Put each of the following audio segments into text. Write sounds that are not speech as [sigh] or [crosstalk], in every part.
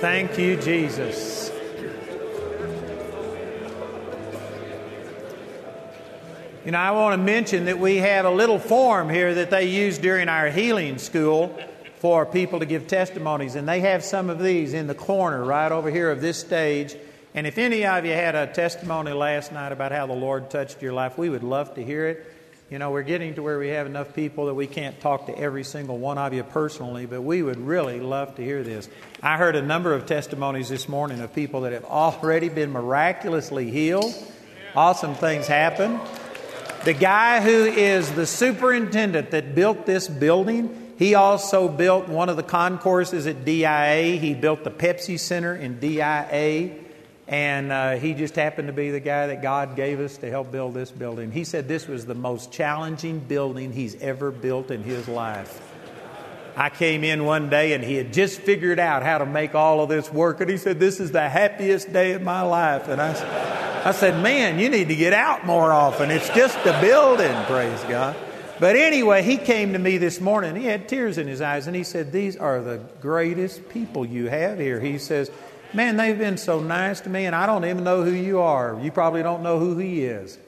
Thank you, Jesus. You know, I want to mention that we have a little form here that they use during our healing school for people to give testimonies, and they have some of these in the corner right over here of this stage. And if any of you had a testimony last night about how the Lord touched your life, we would love to hear it. You know, we're getting to where we have enough people that we can't talk to every single one of you personally, but we would really love to hear this. I heard a number of testimonies this morning of people that have already been miraculously healed. Awesome things happen. The guy who is the superintendent that built this building, he also built one of the concourses at DIA. He built the Pepsi Center in DIA. And uh, he just happened to be the guy that God gave us to help build this building. He said this was the most challenging building he's ever built in his life. I came in one day and he had just figured out how to make all of this work. And he said, This is the happiest day of my life. And I, I said, Man, you need to get out more often. It's just a building, praise God. But anyway, he came to me this morning. He had tears in his eyes and he said, These are the greatest people you have here. He says, Man, they've been so nice to me, and I don't even know who you are. You probably don't know who he is.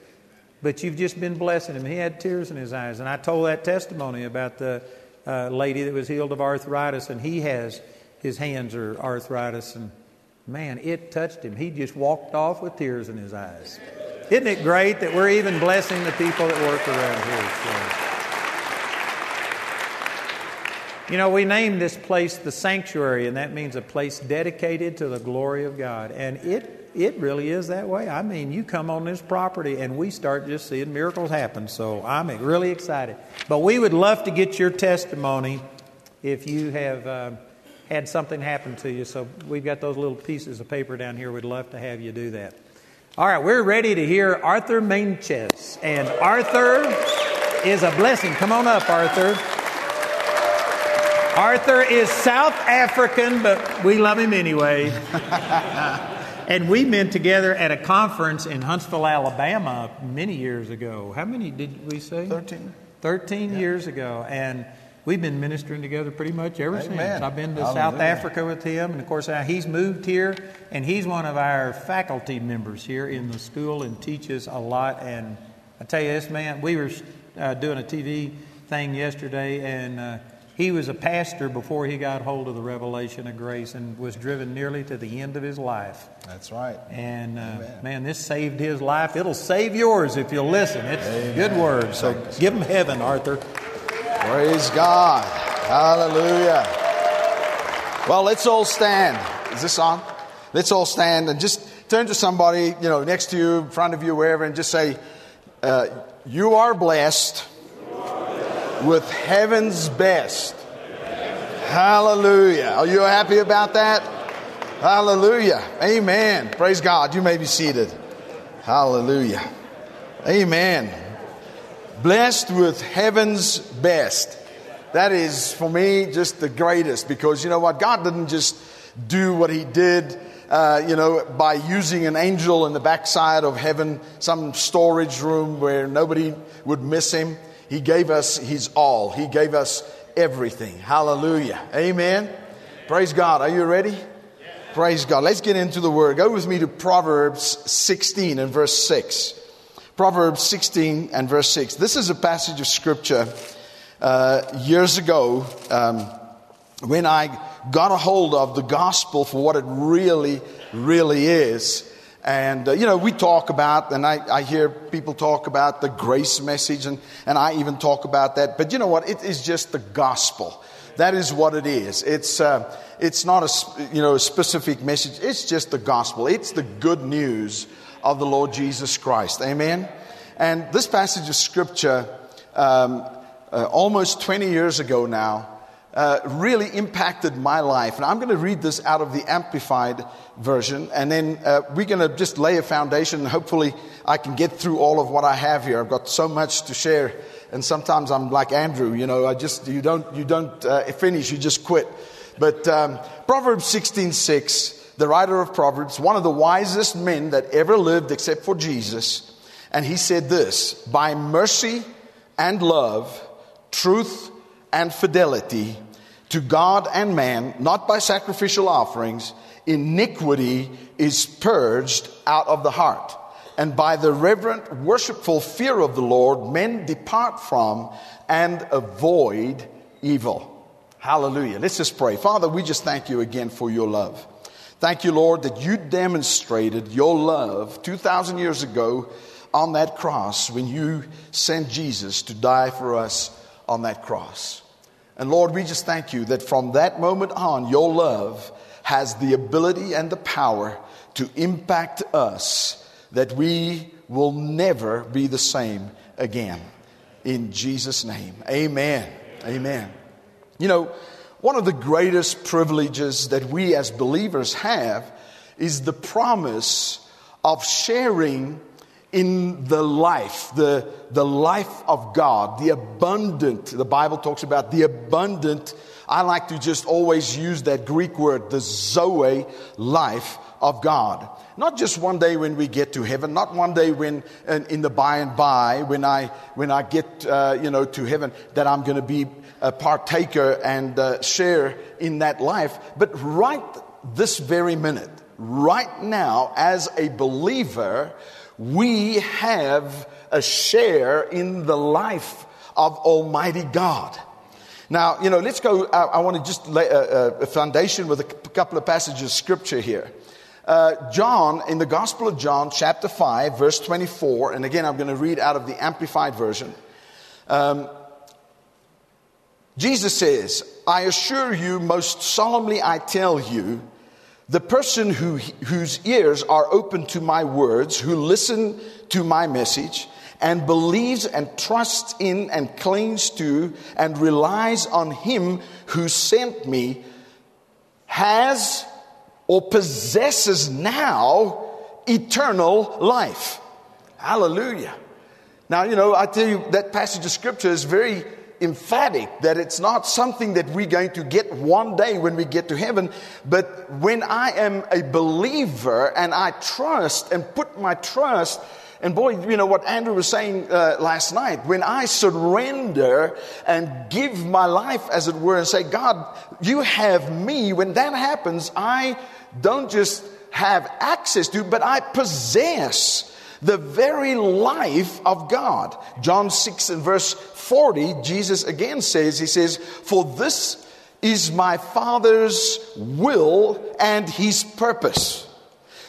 But you've just been blessing him. He had tears in his eyes. And I told that testimony about the uh, lady that was healed of arthritis, and he has his hands are arthritis. And man, it touched him. He just walked off with tears in his eyes. Isn't it great that we're even blessing the people that work around here? So. You know, we named this place the sanctuary, and that means a place dedicated to the glory of God. And it, it really is that way. I mean, you come on this property, and we start just seeing miracles happen. So I'm really excited. But we would love to get your testimony if you have uh, had something happen to you. So we've got those little pieces of paper down here. We'd love to have you do that. All right, we're ready to hear Arthur Meintjes. And Arthur is a blessing. Come on up, Arthur. Arthur is South African, but we love him anyway. [laughs] and we met together at a conference in Huntsville, Alabama, many years ago. How many did we say? 13. 13 yeah. years ago. And we've been ministering together pretty much ever Amen. since. I've been to Hallelujah. South Africa with him, and of course, he's moved here, and he's one of our faculty members here in the school and teaches a lot. And I tell you, this man, we were uh, doing a TV thing yesterday, and uh, he was a pastor before he got hold of the revelation of grace and was driven nearly to the end of his life. That's right. And uh, man, this saved his life. It'll save yours if you'll listen. It's Amen. good word. So give him heaven, Arthur. Praise God. Hallelujah. Well, let's all stand. Is this on? Let's all stand and just turn to somebody, you know, next to you, in front of you, wherever, and just say, uh, You are blessed with heaven's best. Hallelujah. Are you happy about that? Hallelujah. Amen. Praise God. You may be seated. Hallelujah. Amen. Blessed with heaven's best. That is, for me, just the greatest because you know what? God didn't just do what He did, uh, you know, by using an angel in the backside of heaven, some storage room where nobody would miss Him. He gave us His all. He gave us everything. Hallelujah. Amen. Praise God. Are you ready? Praise God. Let's get into the Word. Go with me to Proverbs 16 and verse 6. Proverbs 16 and verse 6. This is a passage of Scripture uh, years ago um, when I got a hold of the gospel for what it really, really is. And, uh, you know, we talk about, and I, I, hear people talk about the grace message, and, and I even talk about that. But you know what? It is just the gospel. That is what it is. It's, uh, it's not a, you know, a specific message. It's just the gospel. It's the good news of the Lord Jesus Christ. Amen? And this passage of scripture, um, uh, almost 20 years ago now, uh, really impacted my life. And I'm going to read this out of the Amplified version, and then uh, we're going to just lay a foundation, and hopefully I can get through all of what I have here. I've got so much to share, and sometimes I'm like Andrew, you know, I just you don't you don't uh, finish, you just quit. But um, Proverbs 16:6, the writer of Proverbs, one of the wisest men that ever lived, except for Jesus, and he said this: "By mercy and love, truth and fidelity." to God and man, not by sacrificial offerings, iniquity is purged out of the heart. And by the reverent, worshipful fear of the Lord, men depart from and avoid evil. Hallelujah. Let's just pray. Father, we just thank you again for your love. Thank you, Lord, that you demonstrated your love 2,000 years ago on that cross when you sent Jesus to die for us on that cross. And Lord, we just thank you that from that moment on, your love has the ability and the power to impact us that we will never be the same again. In Jesus' name, amen. Amen. You know, one of the greatest privileges that we as believers have is the promise of sharing in the life, the, the life of God, the abundant, the Bible talks about the abundant. I like to just always use that Greek word, the Zoe life of God. Not just one day when we get to heaven, not one day when in the by and by, when I, when I get, uh, you know, to heaven, that I'm going to be a partaker and uh, share in that life, but right this very minute, right now, as a believer, we have a share in the life of Almighty God. Now, you know, let's go. I, I want to just lay a, a, foundation with a couple of passages of scripture here. Uh, John, in the Gospel of John, chapter 5, verse 24, and again, I'm going to read out of the Amplified Version. Um, Jesus says, I assure you, most solemnly I tell you, the person who, whose ears are open to my words, who listen to my message, and believes and trusts in and clings to and relies on him who sent me, has or possesses now eternal life. Hallelujah. Now, you know, I tell you, that passage of scripture is very emphatic that it's not something that we're going to get one day when we get to heaven, but when I am a believer and I trust and put my trust and boy, you know what Andrew was saying uh, last night, when I surrender and give my life, as it were, and say, God, you have me, when that happens, I don't just have access to, but I possess the very life of God. John 6 and verse 40, Jesus again says, He says, For this is my Father's will and His purpose.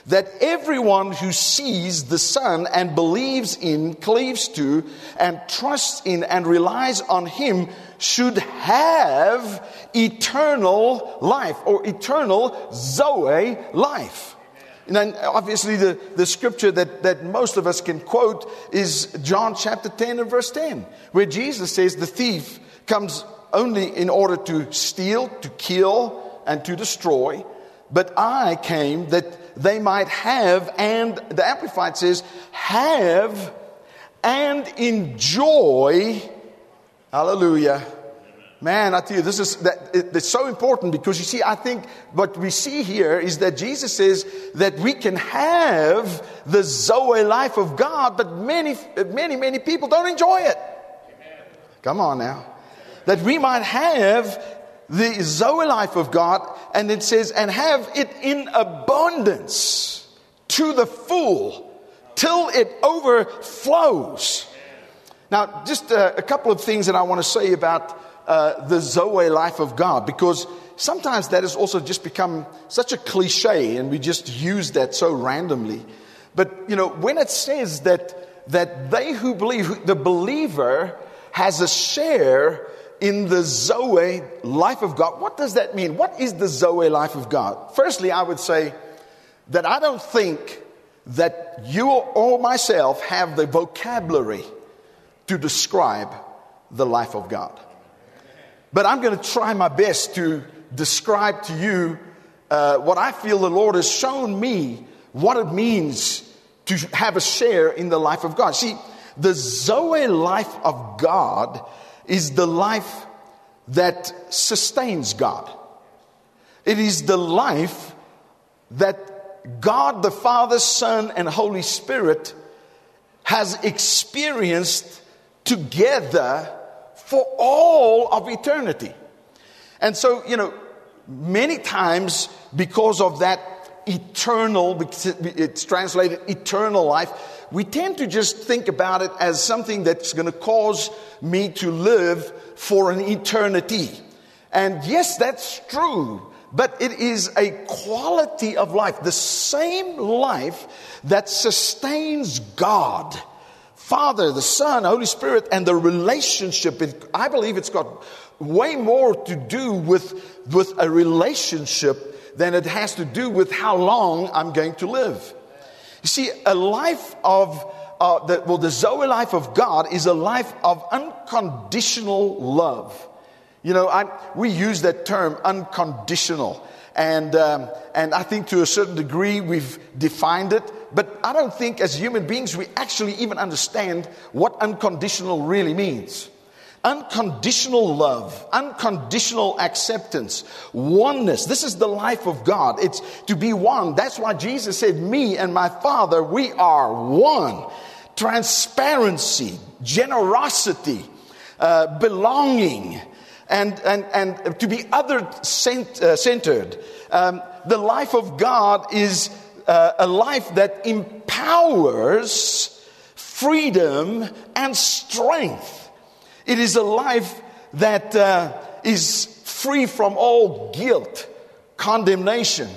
That everyone who sees the Son and believes in, cleaves to, and trusts in, and relies on Him should have eternal life or eternal Zoe life. And then obviously the, the scripture that, that most of us can quote is John chapter 10 and verse 10, where Jesus says the thief comes only in order to steal, to kill, and to destroy. But I came that they might have, and the Amplified says, have and enjoy, hallelujah, Man, I tell you, this is that it's so important because you see, I think what we see here is that Jesus says that we can have the Zoe life of God, but many, many, many people don't enjoy it. Come on now. That we might have the Zoe life of God, and it says, and have it in abundance to the full till it overflows. Now, just a, a couple of things that I want to say about uh, the Zoe life of God because sometimes that has also just become such a cliche and we just use that so randomly. But, you know, when it says that, that they who believe, the believer has a share in the Zoe life of God, what does that mean? What is the Zoe life of God? Firstly, I would say that I don't think that you or myself have the vocabulary to describe the life of God. But I'm going to try my best to describe to you uh, what I feel the Lord has shown me what it means to have a share in the life of God. See, the Zoe life of God is the life that sustains God. It is the life that God the Father, Son, and Holy Spirit has experienced together for all of eternity. And so, you know, many times because of that eternal, because it's translated eternal life, we tend to just think about it as something that's going to cause me to live for an eternity. And yes, that's true, but it is a quality of life, the same life that sustains God. Father, the Son, Holy Spirit, and the relationship. I believe it's got way more to do with, with a relationship than it has to do with how long I'm going to live. You see, a life of, uh, the, well, the Zoe life of God is a life of unconditional love. You know, I, we use that term unconditional. And, um, and I think to a certain degree we've defined it. But I don't think as human beings we actually even understand what unconditional really means. Unconditional love, unconditional acceptance, oneness. This is the life of God. It's to be one. That's why Jesus said, Me and my Father, we are one. Transparency, generosity, uh, belonging, and, and, and to be other uh, centered. Um, the life of God is uh, a life that empowers freedom and strength. It is a life that uh, is free from all guilt, condemnation,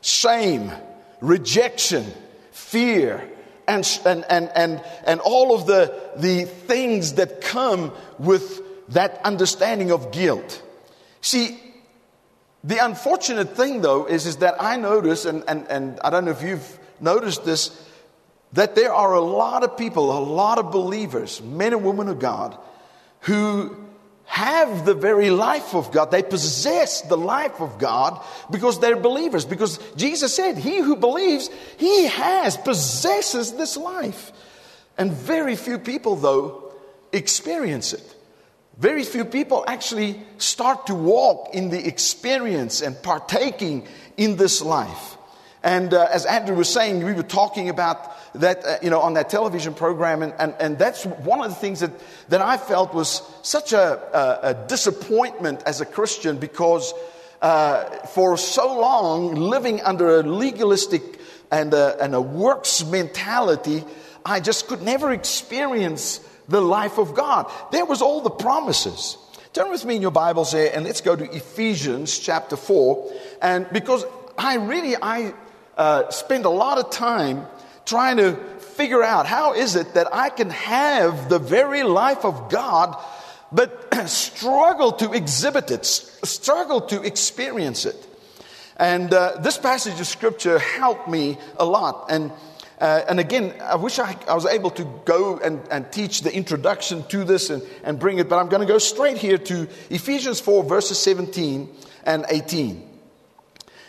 shame, rejection, fear, and, and, and, and, and all of the, the things that come with that understanding of guilt. See, the unfortunate thing though is, is that I notice, and, and, and I don't know if you've noticed this, that there are a lot of people, a lot of believers, men and women of God, who have the very life of God. They possess the life of God because they're believers. Because Jesus said, He who believes, he has, possesses this life. And very few people, though, experience it. Very few people actually start to walk in the experience and partaking in this life. And uh, as Andrew was saying, we were talking about that, uh, you know, on that television program. And, and, and that's one of the things that, that I felt was such a, a, a disappointment as a Christian because uh, for so long, living under a legalistic and a, and a works mentality, I just could never experience the life of God. There was all the promises. Turn with me in your Bibles there and let's go to Ephesians chapter 4. And because I really, I uh, spend a lot of time trying to figure out how is it that I can have the very life of God, but [clears throat] struggle to exhibit it, struggle to experience it. And uh, this passage of scripture helped me a lot. And, uh, and again, I wish I, I, was able to go and, and teach the introduction to this and, and bring it, but I'm going to go straight here to Ephesians 4, verses 17 and 18.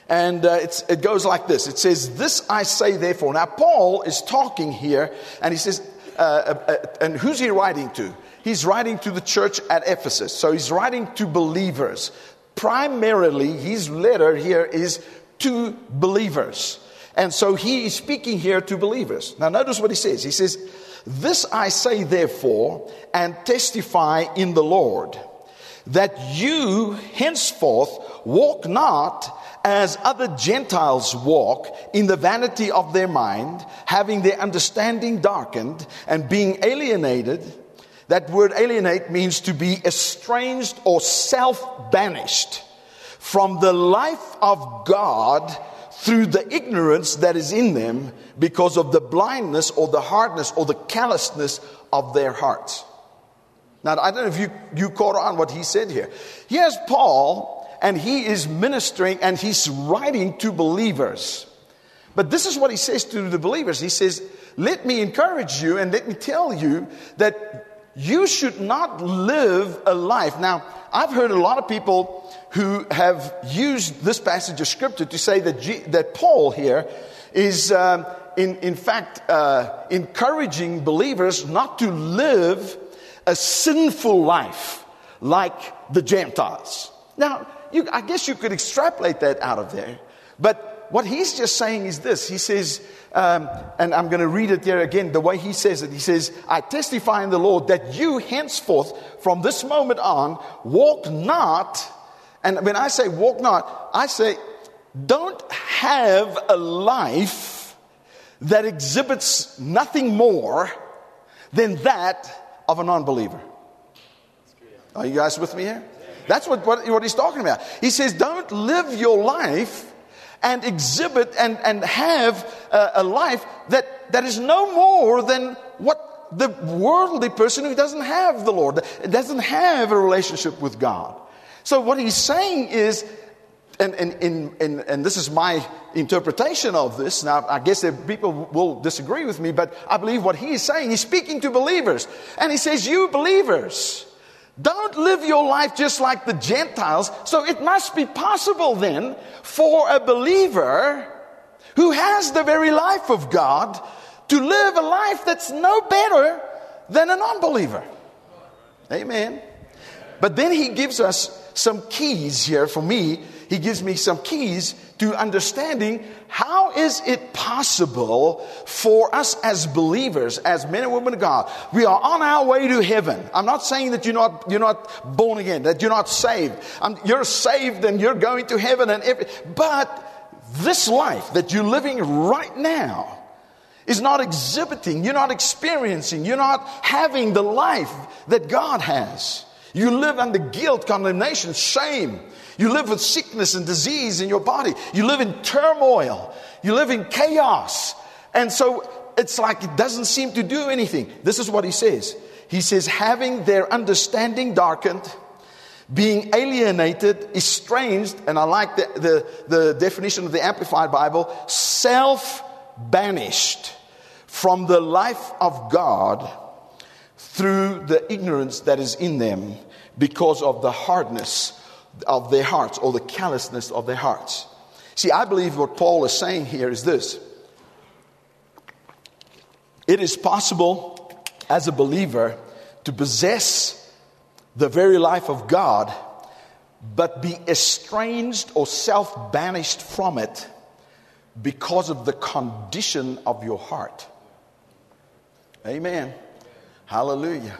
And uh, it goes like this It says, This I say therefore. Now, Paul is talking here, and he says, uh, uh, uh, and who's he writing to? He's writing to the church at Ephesus. So he's writing to believers. Primarily, his letter here is to believers. And so he is speaking here to believers. Now, notice what he says. He says, This I say therefore, and testify in the Lord, that you henceforth walk not as other Gentiles walk in the vanity of their mind, having their understanding darkened and being alienated. That word alienate means to be estranged or self banished from the life of God through the ignorance that is in them because of the blindness or the hardness or the callousness of their hearts. Now, I don't know if you, you caught on what he said here. Here's Paul and he is ministering and he's writing to believers. But this is what he says to the believers. He says, Let me encourage you and let me tell you that you should not live a life. Now, I've heard a lot of people who have used this passage of scripture to say that, G, that Paul here is, um, in, in fact, uh, encouraging believers not to live a sinful life like the Gentiles. Now, you, I guess you could extrapolate that out of there. But what he's just saying is this He says, um, and I'm going to read it there again, the way he says it. He says, I testify in the Lord that you henceforth, from this moment on, walk not And when I say walk not, I say don't have a life that exhibits nothing more than that of a non believer. Are you guys with me here? That's what, what, what, he's talking about. He says, don't live your life and exhibit and, and have a, a life that, that is no more than what the worldly person who doesn't have the Lord, doesn't have a relationship with God. So what he's saying is, and, and, and, and, this is my interpretation of this. Now, I guess that people will disagree with me, but I believe what he is saying, he's speaking to believers. And he says, You believers, don't live your life just like the Gentiles. So it must be possible then for a believer who has the very life of God to live a life that's no better than an unbeliever. Amen. But then he gives us some keys here for me. He gives me some keys to understanding how is it possible for us as believers, as men and women of God, we are on our way to heaven. I'm not saying that you're not, you're not born again, that you're not saved. You're saved and you're going to heaven and every, but this life that you're living right now is not exhibiting, you're not experiencing, you're not having the life that God has. You live under guilt, condemnation, shame. You live with sickness and disease in your body. You live in turmoil. You live in chaos. And so it's like it doesn't seem to do anything. This is what he says. He says, having their understanding darkened, being alienated, estranged, and I like the, the, the definition of the Amplified Bible, self banished from the life of God through the ignorance that is in them because of the hardness of their hearts or the callousness of their hearts. See, I believe what Paul is saying here is this it is possible as a believer to possess the very life of God, but be estranged or self banished from it because of the condition of your heart. Amen. Hallelujah.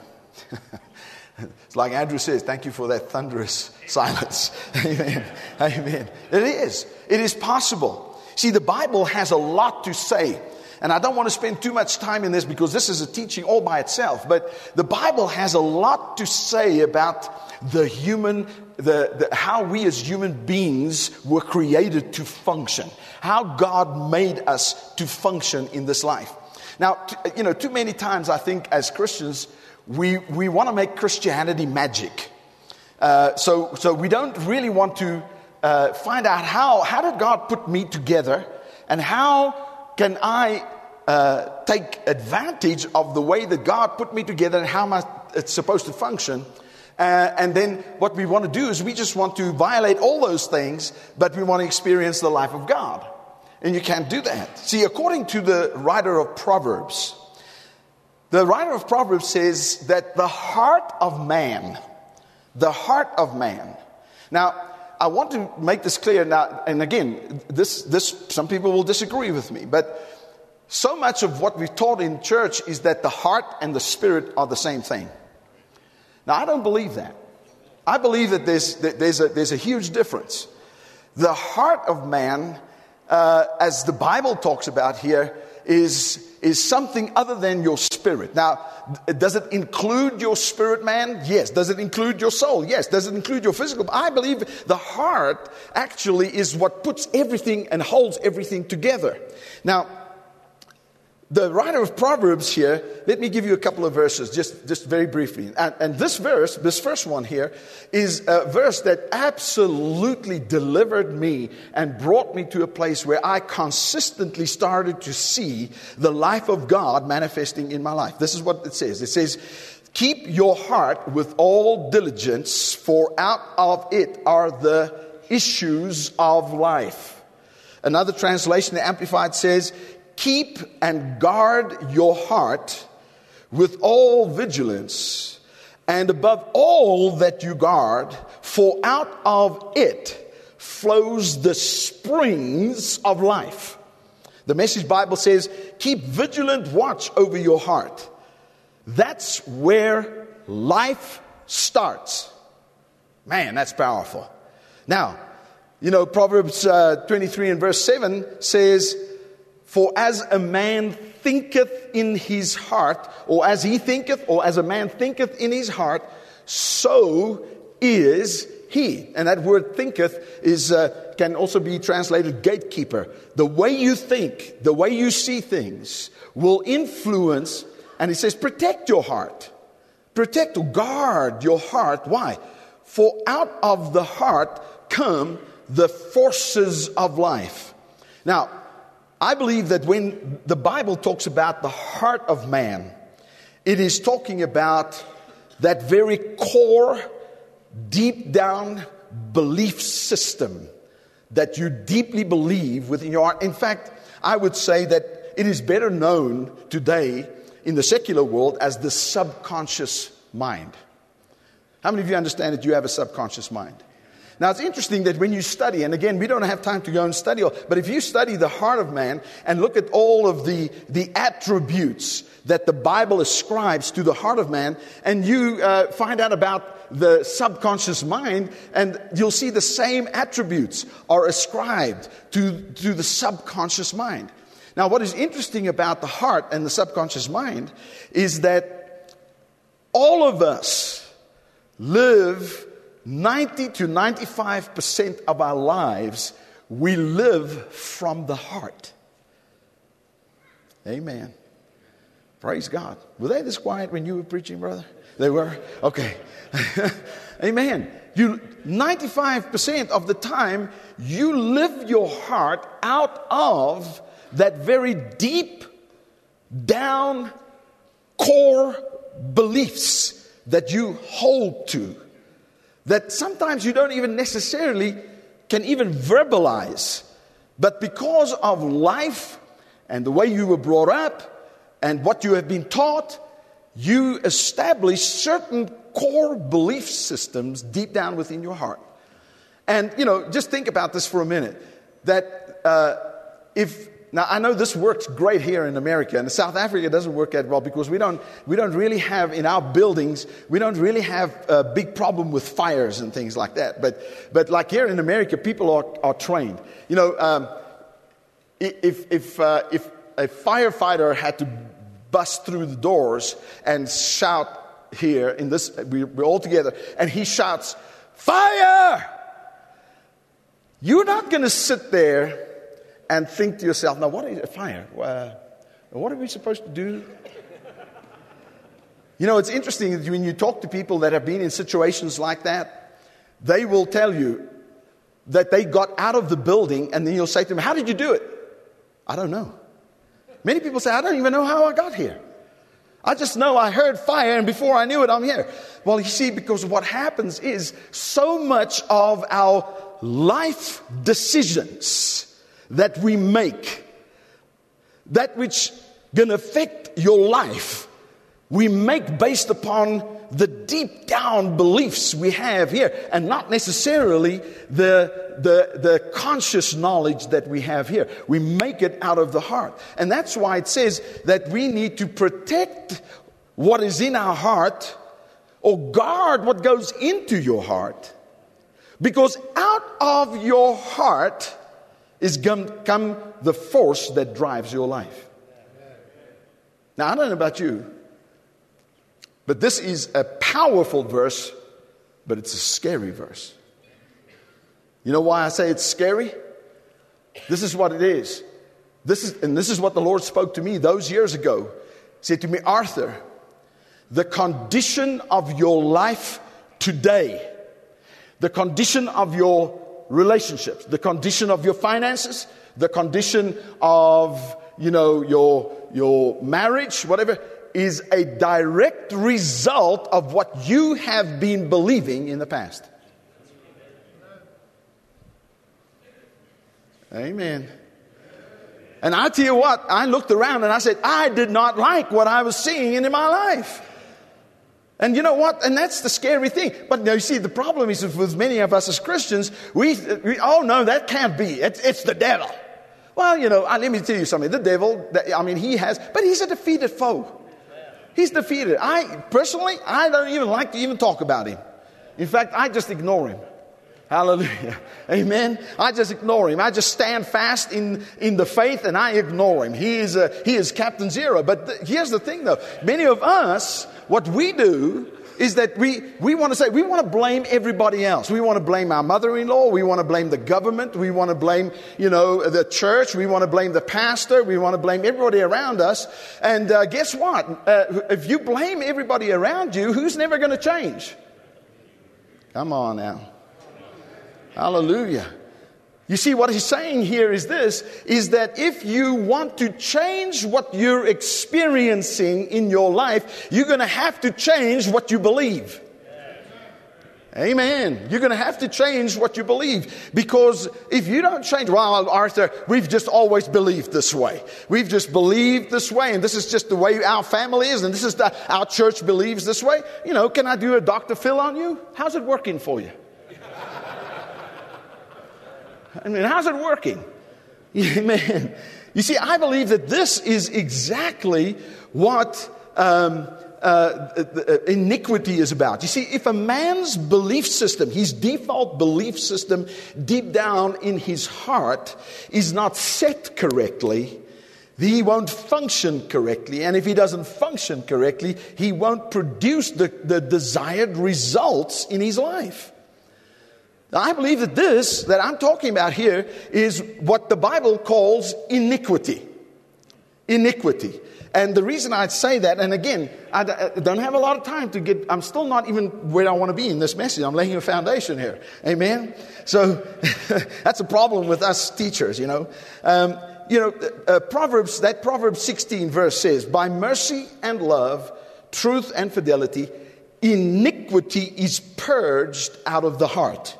[laughs] it's like Andrew says, thank you for that thunderous silence. [laughs] Amen. Amen. It is. It is possible. See, the Bible has a lot to say. And I don't want to spend too much time in this because this is a teaching all by itself. But the Bible has a lot to say about the human, the, the, how we as human beings were created to function, how God made us to function in this life. Now, you know, too many times I think as Christians, we, we want to make Christianity magic. Uh, so, so we don't really want to uh, find out how, how did God put me together and how can I uh, take advantage of the way that God put me together and how it's supposed to function. Uh, and then what we want to do is we just want to violate all those things, but we want to experience the life of God. And you can't do that. See, according to the writer of Proverbs, the writer of Proverbs says that the heart of man, the heart of man. Now, I want to make this clear now, and again, this, this, some people will disagree with me, but so much of what we've taught in church is that the heart and the spirit are the same thing. Now, I don't believe that. I believe that there's, that there's, a, there's a huge difference. The heart of man uh, as the Bible talks about here, is, is something other than your spirit. Now, does it include your spirit man? Yes. Does it include your soul? Yes. Does it include your physical? I believe the heart actually is what puts everything and holds everything together. Now, the writer of Proverbs here, let me give you a couple of verses, just, just very briefly. And, and, this verse, this first one here, is a verse that absolutely delivered me and brought me to a place where I consistently started to see the life of God manifesting in my life. This is what it says. It says, Keep your heart with all diligence, for out of it are the issues of life. Another translation, the Amplified says, Keep and guard your heart with all vigilance, and above all that you guard, for out of it flows the springs of life. The Message Bible says, Keep vigilant watch over your heart. That's where life starts. Man, that's powerful. Now, you know, Proverbs uh, 23 and verse 7 says, For as a man thinketh in his heart, or as he thinketh, or as a man thinketh in his heart, so is he. And that word thinketh is, uh, can also be translated gatekeeper. The way you think, the way you see things will influence, and he says, protect your heart. Protect or guard your heart. Why? For out of the heart come the forces of life. Now, I believe that when the Bible talks about the heart of man, it is talking about that very core, deep down belief system that you deeply believe within your heart. In fact, I would say that it is better known today in the secular world as the subconscious mind. How many of you understand that you have a subconscious mind? Now, it's interesting that when you study, and again, we don't have time to go and study, all, but if you study the heart of man and look at all of the, the attributes that the Bible ascribes to the heart of man, and you uh, find out about the subconscious mind, and you'll see the same attributes are ascribed to, to the subconscious mind. Now, what is interesting about the heart and the subconscious mind is that all of us live 90 to 95% of our lives, we live from the heart. Amen. Praise God. Were they this quiet when you were preaching, brother? They were? Okay. [laughs] Amen. You 95% of the time you live your heart out of that very deep down core beliefs that you hold to that sometimes you don't even necessarily can even verbalize. But because of life and the way you were brought up and what you have been taught, you establish certain core belief systems deep down within your heart. And, you know, just think about this for a minute that uh, if now, I know this works great here in America, and South Africa doesn't work that well because we don't, we don't really have, in our buildings, we don't really have a big problem with fires and things like that. But, but like here in America, people are, are trained. You know, um, if, if, uh, if a firefighter had to bust through the doors and shout here in this, we, we're all together, and he shouts, Fire! You're not going to sit there and think to yourself, now what is a fire? Uh, what are we supposed to do? You know, it's interesting that when you talk to people that have been in situations like that, they will tell you that they got out of the building, and then you'll say to them, How did you do it? I don't know. Many people say, I don't even know how I got here. I just know I heard fire, and before I knew it, I'm here. Well, you see, because what happens is so much of our life decisions that we make, that which gonna affect your life, we make based upon the deep down beliefs we have here and not necessarily the, the, the conscious knowledge that we have here. We make it out of the heart. And that's why it says that we need to protect what is in our heart or guard what goes into your heart. Because out of your heart is come the force that drives your life. Now, I don't know about you, but this is a powerful verse, but it's a scary verse. You know why I say it's scary? This is what it is. This is, and this is what the Lord spoke to me those years ago. He said to me, Arthur, the condition of your life today, the condition of your relationships, the condition of your finances, the condition of, you know, your, your marriage, whatever, is a direct result of what you have been believing in the past. Amen. And I tell you what, I looked around and I said, I did not like what I was seeing in my life. And you know what? And that's the scary thing. But now you see, the problem is with many of us as Christians, we, we oh no, that can't be. It's, it's the devil. Well, you know, let me tell you something. The devil, I mean, he has, but he's a defeated foe. He's defeated. I, personally, I don't even like to even talk about him. In fact, I just ignore him. Hallelujah. [laughs] Amen. I just ignore him. I just stand fast in, in the faith and I ignore him. He is, a, he is Captain Zero. But th- here's the thing though. Many of us, what we do is that we, we want to say, we want to blame everybody else. We want to blame our mother-in-law. We want to blame the government. We want to blame, you know, the church. We want to blame the pastor. We want to blame everybody around us. And uh, guess what? Uh, if you blame everybody around you, who's never going to change? Come on now. Hallelujah. You see, what he's saying here is this is that if you want to change what you're experiencing in your life, you're going to have to change what you believe. Amen. You're going to have to change what you believe because if you don't change, well, Arthur, we've just always believed this way. We've just believed this way, and this is just the way our family is, and this is the, our church believes this way. You know, can I do a Dr. Phil on you? How's it working for you? I mean, how's it working? [laughs] Amen. You see, I believe that this is exactly what um, uh, iniquity is about. You see, if a man's belief system, his default belief system deep down in his heart is not set correctly, he won't function correctly. And if he doesn't function correctly, he won't produce the, the desired results in his life. I believe that this that I'm talking about here is what the Bible calls iniquity. Iniquity. And the reason I say that, and again, I don't have a lot of time to get, I'm still not even where I want to be in this message. I'm laying a foundation here. Amen? So [laughs] that's a problem with us teachers, you know. Um, you know, uh, Proverbs, that Proverbs 16 verse says, By mercy and love, truth and fidelity, iniquity is purged out of the heart.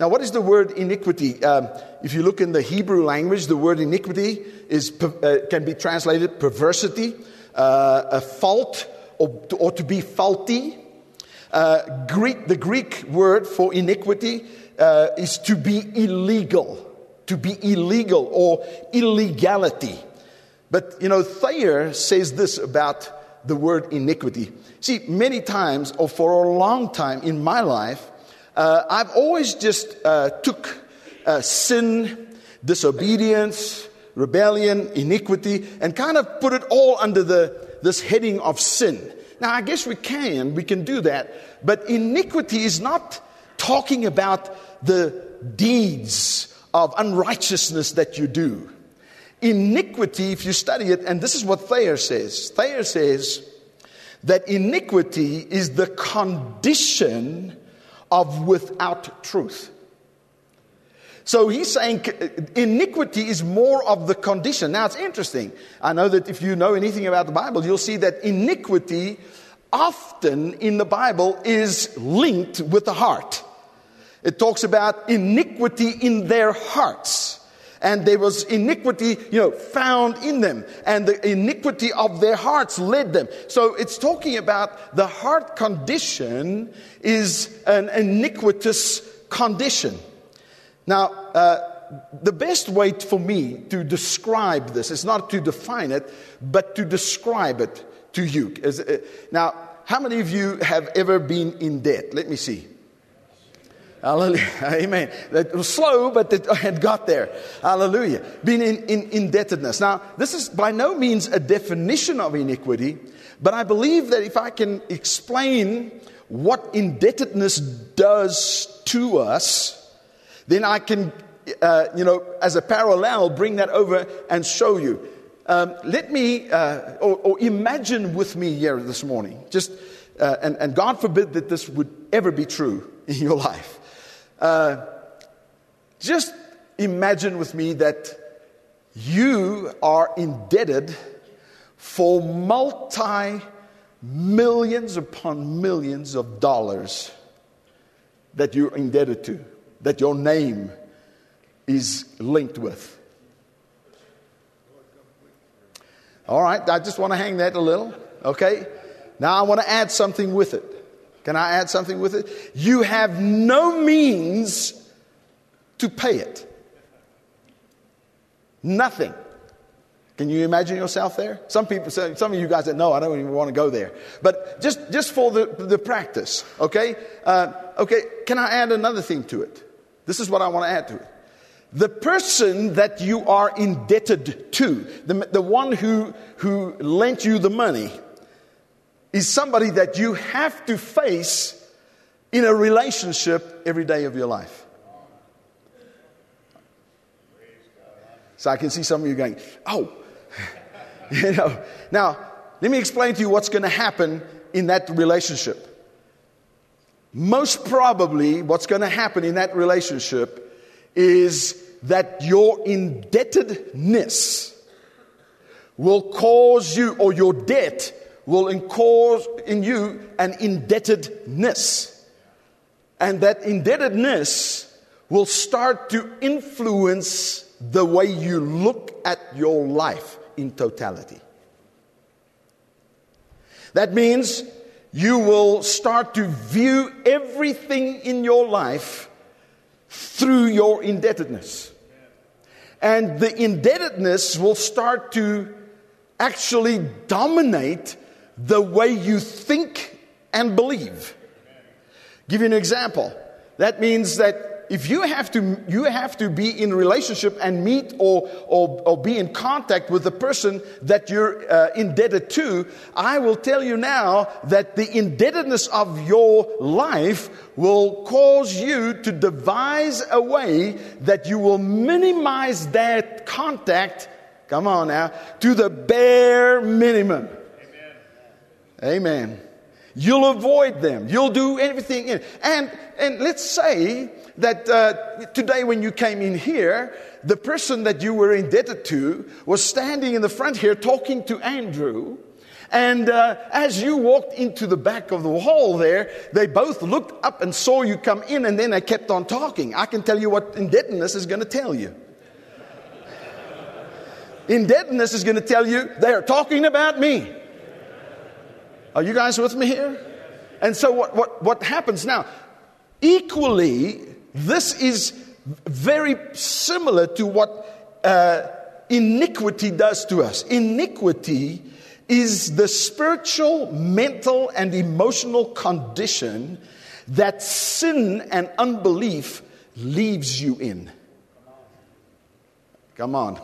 Now, what is the word iniquity? Um, if you look in the Hebrew language, the word iniquity is, uh, can be translated perversity, uh, a fault, or or to be faulty. Uh, Greek, the Greek word for iniquity uh, is to be illegal, to be illegal or illegality. But, you know, Thayer says this about the word iniquity. See, many times, or for a long time in my life, uh, I've always just uh, took uh, sin, disobedience, rebellion, iniquity, and kind of put it all under the, this heading of sin. Now, I guess we can, we can do that, but iniquity is not talking about the deeds of unrighteousness that you do. Iniquity, if you study it, and this is what Thayer says Thayer says that iniquity is the condition of without truth. So he's saying iniquity is more of the condition. Now it's interesting. I know that if you know anything about the Bible, you'll see that iniquity often in the Bible is linked with the heart. It talks about iniquity in their hearts and there was iniquity, you know, found in them, and the iniquity of their hearts led them. So it's talking about the heart condition is an iniquitous condition. Now, uh, the best way for me to describe this is not to define it, but to describe it to you. Uh, now, how many of you have ever been in debt? Let me see. Hallelujah. [laughs] Amen. It was slow, but it [laughs] had got there. Hallelujah. Being in, in indebtedness. Now, this is by no means a definition of iniquity, but I believe that if I can explain what indebtedness does to us, then I can, uh, you know, as a parallel, bring that over and show you. Um, let me, uh, or, or, imagine with me here this morning, just, uh, and, and God forbid that this would ever be true [laughs] in your life. Uh, just imagine with me that you are indebted for multi millions upon millions of dollars that you're indebted to, that your name is linked with. All right, I just want to hang that a little, okay? Now I want to add something with it. Can I add something with it? You have no means to pay it. Nothing. Can you imagine yourself there? Some people say, some of you guys that know, I don't even want to go there. But just, just for the, the practice, okay? Uh, okay, can I add another thing to it? This is what I want to add to it. The person that you are indebted to, the, the one who, who lent you the money, is somebody that you have to face in a relationship every day of your life. So I can see some of you going, oh, [laughs] you know. Now, let me explain to you what's going to happen in that relationship. Most probably, what's going to happen in that relationship is that your indebtedness will cause you, or your debt will cause in you an indebtedness. And that indebtedness will start to influence the way you look at your life in totality. That means you will start to view everything in your life through your indebtedness. And the indebtedness will start to actually dominate the way you think and believe. Give you an example. That means that if you have to, you have to be in relationship and meet or, or, or be in contact with the person that you're uh, indebted to, I will tell you now that the indebtedness of your life will cause you to devise a way that you will minimize that contact, come on now, to the bare minimum. Amen. You'll avoid them. You'll do everything in. And, and let's say that uh, today when you came in here, the person that you were indebted to was standing in the front here talking to Andrew. And uh, as you walked into the back of the hall there, they both looked up and saw you come in, and then they kept on talking. I can tell you what indebtedness is going to tell you. indebtedness is going to tell you they are talking about me. Are you guys with me here? And so, what, what, what happens now? Equally, this is very similar to what uh, iniquity does to us. Iniquity is the spiritual, mental, and emotional condition that sin and unbelief leaves you in. Come on.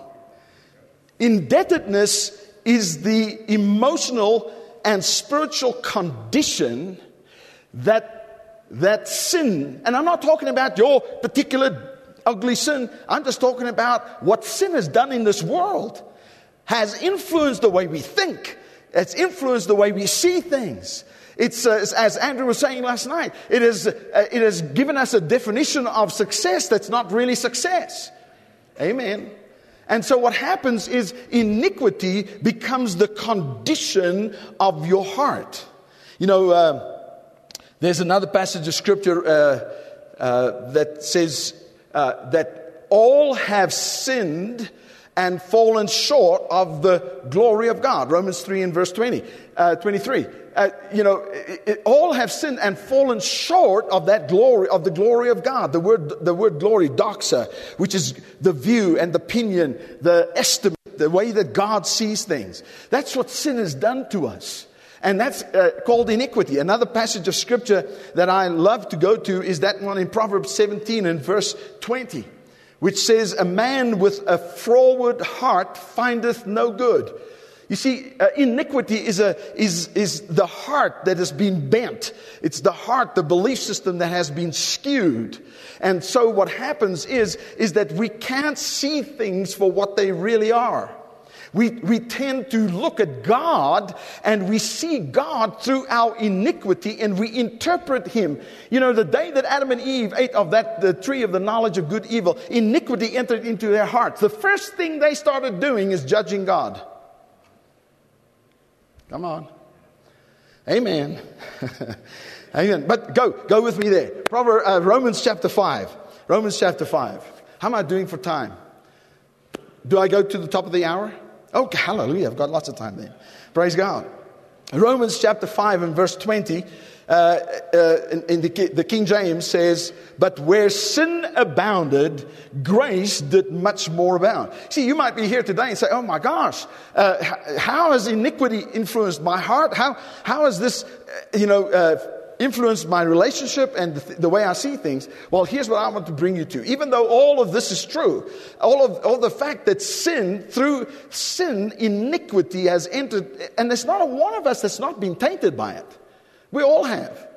Indebtedness is the emotional and spiritual condition that that sin, and I'm not talking about your particular ugly sin, I'm just talking about what sin has done in this world, has influenced the way we think, it's influenced the way we see things. It's, uh, as Andrew was saying last night, it, is, uh, it has given us a definition of success that's not really success. Amen. And so what happens is iniquity becomes the condition of your heart. You know, uh, there's another passage of scripture uh, uh, that says uh, that all have sinned and fallen short of the glory of God. Romans 3 and verse 20, uh, 23. Uh, you know, it, it, all have sinned and fallen short of that glory, of the glory of God. The word, the word glory, doxa, which is the view and the opinion, the estimate, the way that God sees things. That's what sin has done to us. And that's uh, called iniquity. Another passage of scripture that I love to go to is that one in Proverbs 17 and verse 20, which says, A man with a froward heart findeth no good. You see, uh, iniquity is, a, is, is the heart that has been bent. It's the heart, the belief system that has been skewed. And so what happens is, is that we can't see things for what they really are. We, we tend to look at God and we see God through our iniquity and we interpret Him. You know, the day that Adam and Eve ate of that the tree of the knowledge of good and evil, iniquity entered into their hearts. The first thing they started doing is judging God. Come on. Amen. [laughs] Amen. But go, go with me there. Proverbs, uh, Romans chapter 5. Romans chapter 5. How am I doing for time? Do I go to the top of the hour? Oh, hallelujah. I've got lots of time then. Praise God. Romans chapter 5 and verse 20, uh, uh, in, in the, the, King James says, But where sin abounded, grace did much more abound. See, you might be here today and say, Oh my gosh, uh, how has iniquity influenced my heart? How, how has this, uh, you know, uh, influenced my relationship and the, the, way I see things. Well, here's what I want to bring you to. Even though all of this is true, all of all the fact that sin, through sin, iniquity has entered, and there's not a one of us that's not been tainted by it. We all have.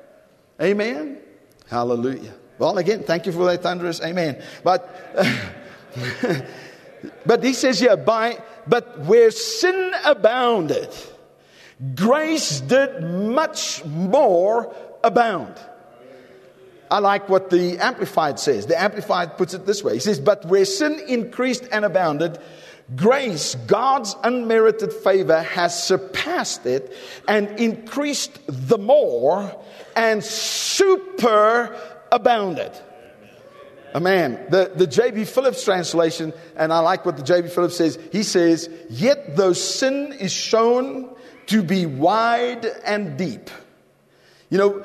Amen. Hallelujah. Well, again, thank you for that thunderous amen. But [laughs] but he says here, by but where sin abounded, grace did much more abound. I like what the Amplified says. The Amplified puts it this way He says, But where sin increased and abounded, grace, God's unmerited favor, has surpassed it and increased the more and super abounded. Amen. The, the J.B. Phillips translation, and I like what the J.B. Phillips says, he says, Yet though sin is shown to be wide and deep. You know,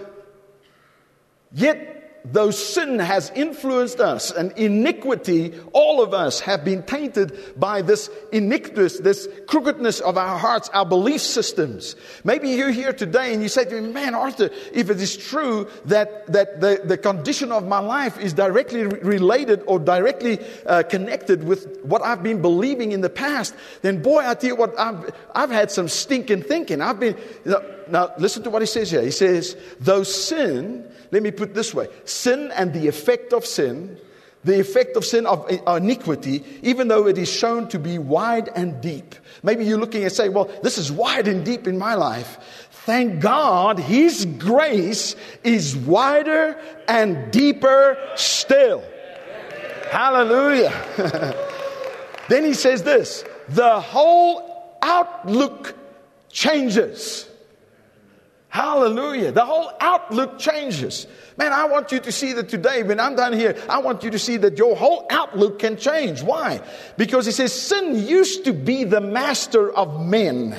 yet though sin has influenced us and iniquity, all of us have been tainted by this iniquitous, this crookedness of our hearts, our belief systems. Maybe you're here today and you say to me, man, Arthur, if it is true that, that the, the condition of my life is directly related or directly uh, connected with what I've been believing in the past, then boy, I tell you what, I've, I've had some stinking thinking. I've been, you know, now listen to what he says here. He says, though sin, let me put this way sin and the effect of sin, the effect of sin of uh, iniquity, even though it is shown to be wide and deep. Maybe you're looking and say, well, this is wide and deep in my life. Thank God His grace is wider and deeper still. Hallelujah. [laughs] then he says this the whole outlook changes. Hallelujah. The whole outlook changes. Man, I want you to see that today, when I'm done here, I want you to see that your whole outlook can change. Why? Because he says sin used to be the master of men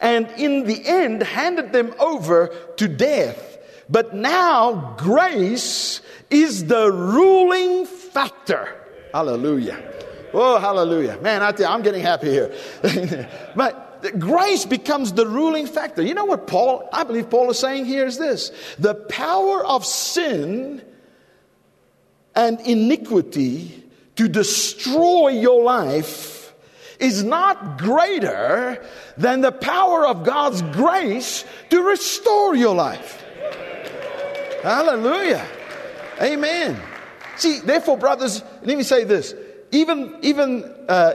and in the end handed them over to death. But now grace is the ruling factor. Hallelujah. Oh, hallelujah. Man, I tell you, I'm getting happy here. [laughs] but grace becomes the ruling factor. You know what Paul, I believe Paul is saying here is this the power of sin and iniquity to destroy your life is not greater than the power of God's grace to restore your life. Hallelujah. Amen. See, therefore, brothers, let me say this. Even, even uh,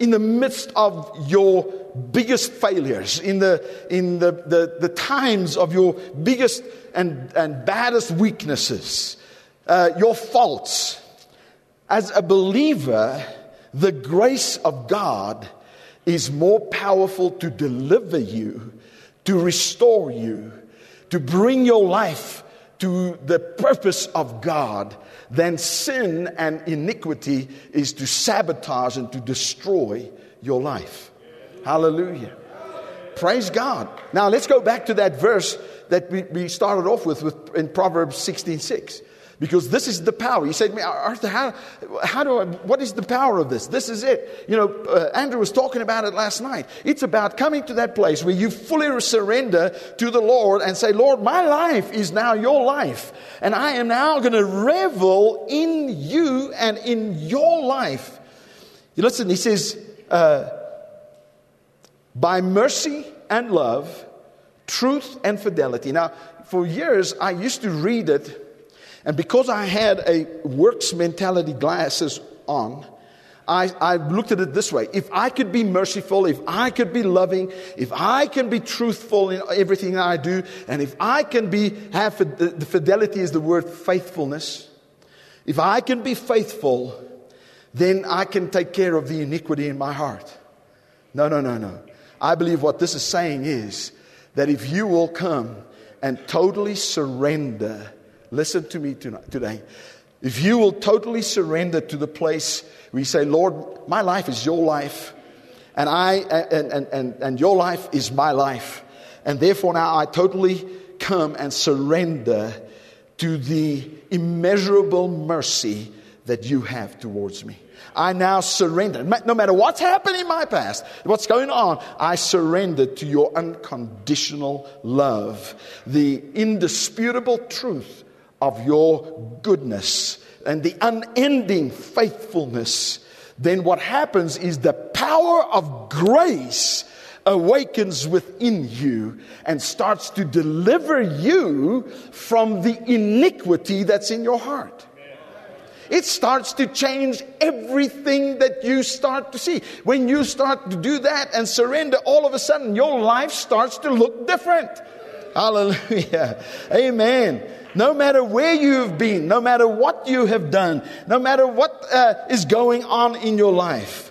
in the midst of your biggest failures, in the, in the, the, the times of your biggest and, and baddest weaknesses, uh, your faults. As a believer, the grace of God is more powerful to deliver you, to restore you, to bring your life to the purpose of God than sin and iniquity is to sabotage and to destroy your life. Hallelujah. Praise God. Now let's go back to that verse that we, we started off with, with in Proverbs 16 6. Because this is the power. You say to me, Arthur, how, how do I, what is the power of this? This is it. You know, uh, Andrew was talking about it last night. It's about coming to that place where you fully surrender to the Lord and say, Lord, my life is now your life. And I am now going to revel in you and in your life. You listen, he says, uh, by mercy and love, truth and fidelity. Now, for years, I used to read it, and because I had a works mentality glasses on, I, I, looked at it this way. If I could be merciful, if I could be loving, if I can be truthful in everything I do, and if I can be, have, the fidelity is the word faithfulness. If I can be faithful, then I can take care of the iniquity in my heart. No, no, no, no. I believe what this is saying is that if you will come and totally surrender, listen to me tonight, today. If you will totally surrender to the place where you say, Lord, my life is your life, and, I, and, and, and, and your life is my life, and therefore now I totally come and surrender to the immeasurable mercy that you have towards me. I now surrender. No matter what's happened in my past, what's going on, I surrender to your unconditional love, the indisputable truth of your goodness and the unending faithfulness. Then what happens is the power of grace awakens within you and starts to deliver you from the iniquity that's in your heart. It starts to change everything that you start to see. When you start to do that and surrender, all of a sudden your life starts to look different. Hallelujah. Amen. No matter where you've been, no matter what you have done, no matter what uh, is going on in your life,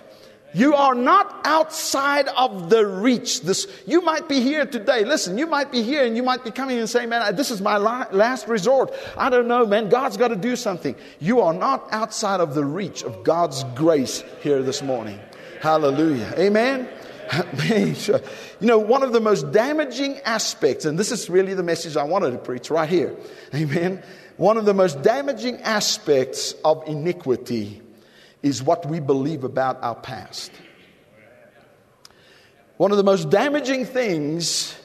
you are not outside of the reach. This, you might be here today. Listen, you might be here and you might be coming and saying, man, this is my last resort. I don't know, man. God's got to do something. You are not outside of the reach of God's grace here this morning. Hallelujah. Amen. [laughs] you know, one of the most damaging aspects, and this is really the message I wanted to preach right here. Amen. One of the most damaging aspects of iniquity is what we believe about our past. One of the most damaging things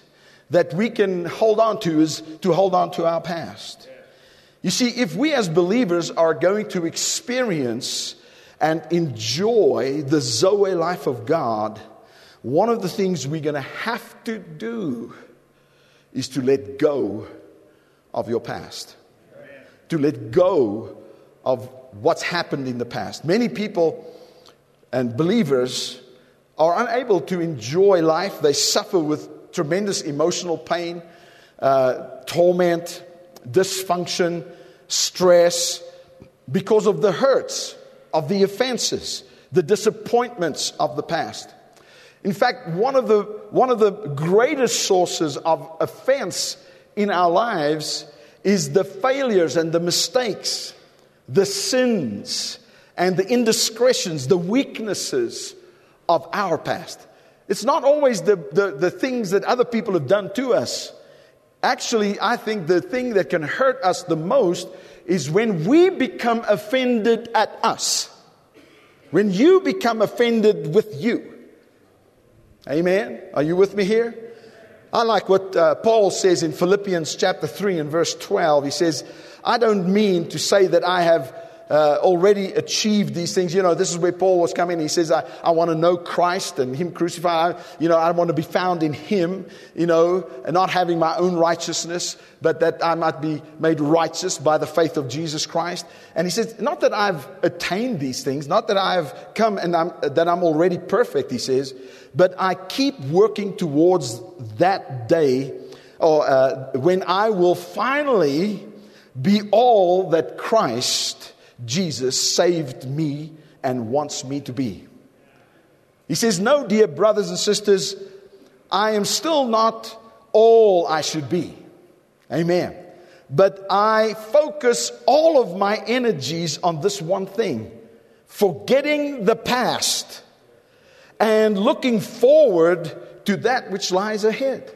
that we can hold on to is to hold on to our past. You see, if we as believers are going to experience and enjoy the Zoe life of God, one of the things we're going to have to do is to let go of your past, to let go of what's happened in the past. Many people and believers are unable to enjoy life. They suffer with tremendous emotional pain, uh, torment, dysfunction, stress because of the hurts, of the offenses, the disappointments of the past. In fact, one of the, one of the greatest sources of offense in our lives is the failures and the mistakes the sins and the indiscretions, the weaknesses of our past. It's not always the, the, the, things that other people have done to us. Actually, I think the thing that can hurt us the most is when we become offended at us. When you become offended with you. Amen? Are you with me here? I like what uh, Paul says in Philippians chapter 3 and verse 12. He says, I don't mean to say that I have uh, already achieved these things. You know, this is where Paul was coming. He says, I, I want to know Christ and Him crucified. You know, I want to be found in Him, you know, and not having my own righteousness, but that I might be made righteous by the faith of Jesus Christ. And he says, not that I've attained these things, not that I've come and I'm, that I'm already perfect, he says, but I keep working towards that day or uh, when I will finally be all that Christ Jesus saved me and wants me to be. He says, No, dear brothers and sisters, I am still not all I should be. Amen. But I focus all of my energies on this one thing forgetting the past and looking forward to that which lies ahead.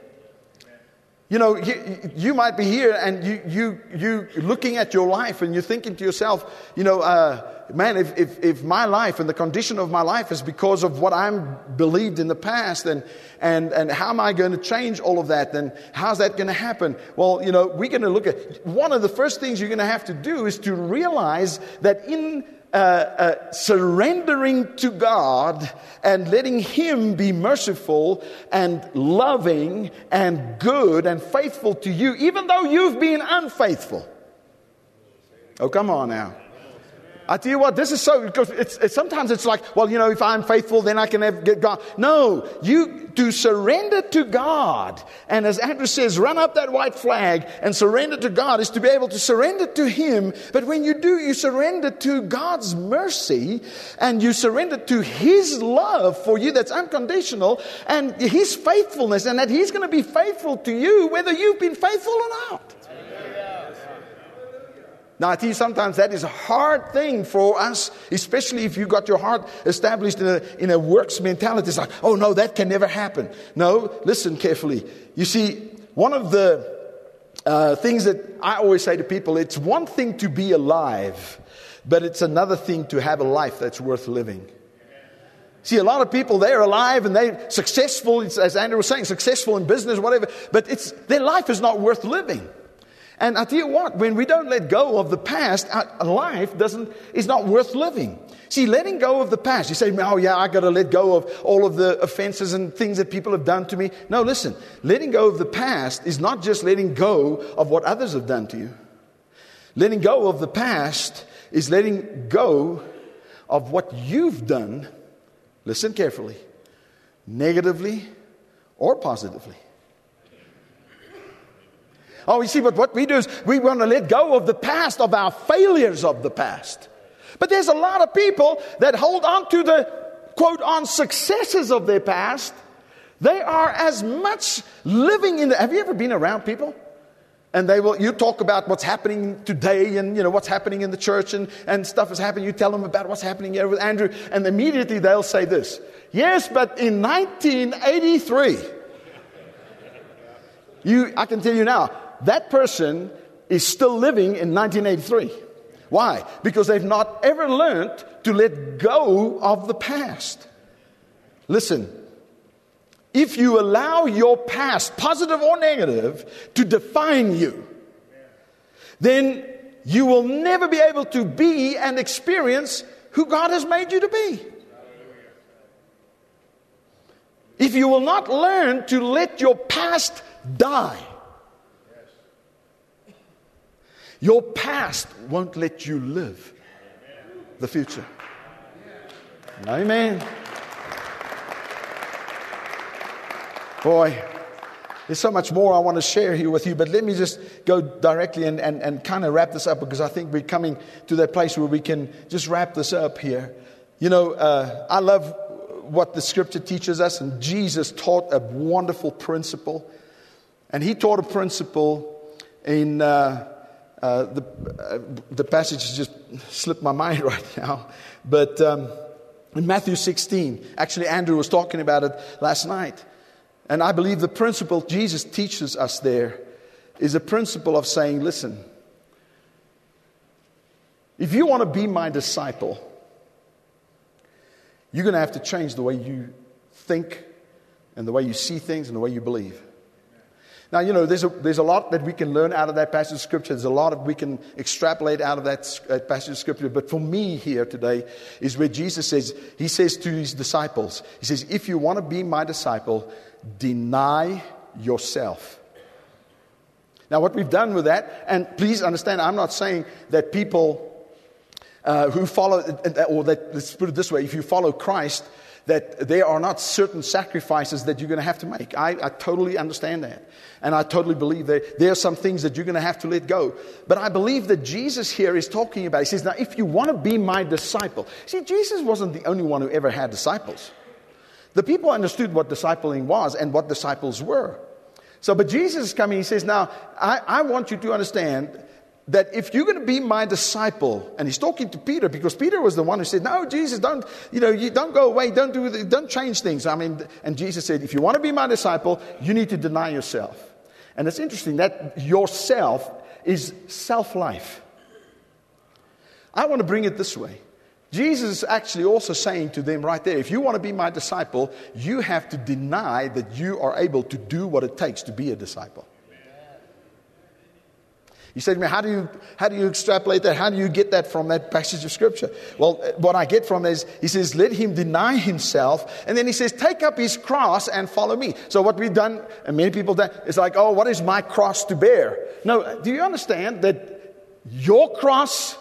You know, you, you, might be here and you, you, you looking at your life and you're thinking to yourself, you know, uh, man, if, if, if my life and the condition of my life is because of what I'm believed in the past, and, and, and how am I going to change all of that? Then how's that going to happen? Well, you know, we're going to look at one of the first things you're going to have to do is to realize that in uh, uh, surrendering to God and letting Him be merciful and loving and good and faithful to you, even though you've been unfaithful. Oh, come on now. I tell you what, this is so, because it's, it's, sometimes it's like, well, you know, if I'm faithful, then I can have, get God. No, you do surrender to God. And as Andrew says, run up that white flag and surrender to God is to be able to surrender to Him. But when you do, you surrender to God's mercy and you surrender to His love for you that's unconditional and His faithfulness and that He's going to be faithful to you whether you've been faithful or not. Now, I you, sometimes that is a hard thing for us, especially if you got your heart established in a, in a works mentality. It's like, oh no, that can never happen. No, listen carefully. You see, one of the uh, things that I always say to people, it's one thing to be alive, but it's another thing to have a life that's worth living. See, a lot of people, they're alive and they're successful, as Andrew was saying, successful in business, whatever, but it's, their life is not worth living. And I tell you what, when we don't let go of the past, life doesn't, is not worth living. See, letting go of the past, you say, oh yeah, I gotta let go of all of the offenses and things that people have done to me. No, listen, letting go of the past is not just letting go of what others have done to you. Letting go of the past is letting go of what you've done, listen carefully, negatively or positively. Oh, you see, but what we do is we want to let go of the past, of our failures of the past. But there's a lot of people that hold on to the quote on successes of their past. They are as much living in the. Have you ever been around people? And they will, you talk about what's happening today and, you know, what's happening in the church and, and stuff is happening. You tell them about what's happening here with Andrew. And immediately they'll say this. Yes, but in 1983, you, I can tell you now, that person is still living in 1983. Why? Because they've not ever learned to let go of the past. Listen, if you allow your past, positive or negative, to define you, then you will never be able to be and experience who God has made you to be. If you will not learn to let your past die, your past won't let you live the future. Amen. Boy, there's so much more I want to share here with you, but let me just go directly and, and, and kind of wrap this up because I think we're coming to that place where we can just wrap this up here. You know, uh, I love what the scripture teaches us, and Jesus taught a wonderful principle. And he taught a principle in. Uh, uh, the, uh, the passage has just slipped my mind [laughs] right now. But um, in Matthew 16, actually, Andrew was talking about it last night. And I believe the principle Jesus teaches us there is a principle of saying, listen, if you want to be my disciple, you're going to have to change the way you think and the way you see things and the way you believe. Now, you know, there's a, there's a lot that we can learn out of that passage of Scripture. There's a lot that we can extrapolate out of that, that passage of Scripture. But for me here today is where Jesus says, He says to His disciples, He says, if you want to be my disciple, deny yourself. Now, what we've done with that, and please understand, I'm not saying that people uh, who follow, or that, let's put it this way, if you follow Christ, that there are not certain sacrifices that you're going to have to make. I, I totally understand that. And I totally believe that there are some things that you're going to have to let go. But I believe that Jesus here is talking about, he says, now if you want to be my disciple, see, Jesus wasn't the only one who ever had disciples. The people understood what discipling was and what disciples were. So, but Jesus is coming, he says, now, I, I want you to understand that if you're going to be my disciple, and he's talking to Peter because Peter was the one who said, "No, Jesus, don't you know? You don't go away. Don't do. Don't change things." I mean, and Jesus said, "If you want to be my disciple, you need to deny yourself." And it's interesting that yourself is self-life. I want to bring it this way. Jesus is actually also saying to them right there, if you want to be my disciple, you have to deny that you are able to do what it takes to be a disciple. You say to me, how do you, how do you extrapolate that? How do you get that from that passage of scripture? Well, uh, what I get from is, he says, let him deny himself. And then he says, take up his cross and follow me. So what we've done, and many people done, is like, oh, what is my cross to bear? No, uh, do you understand that your cross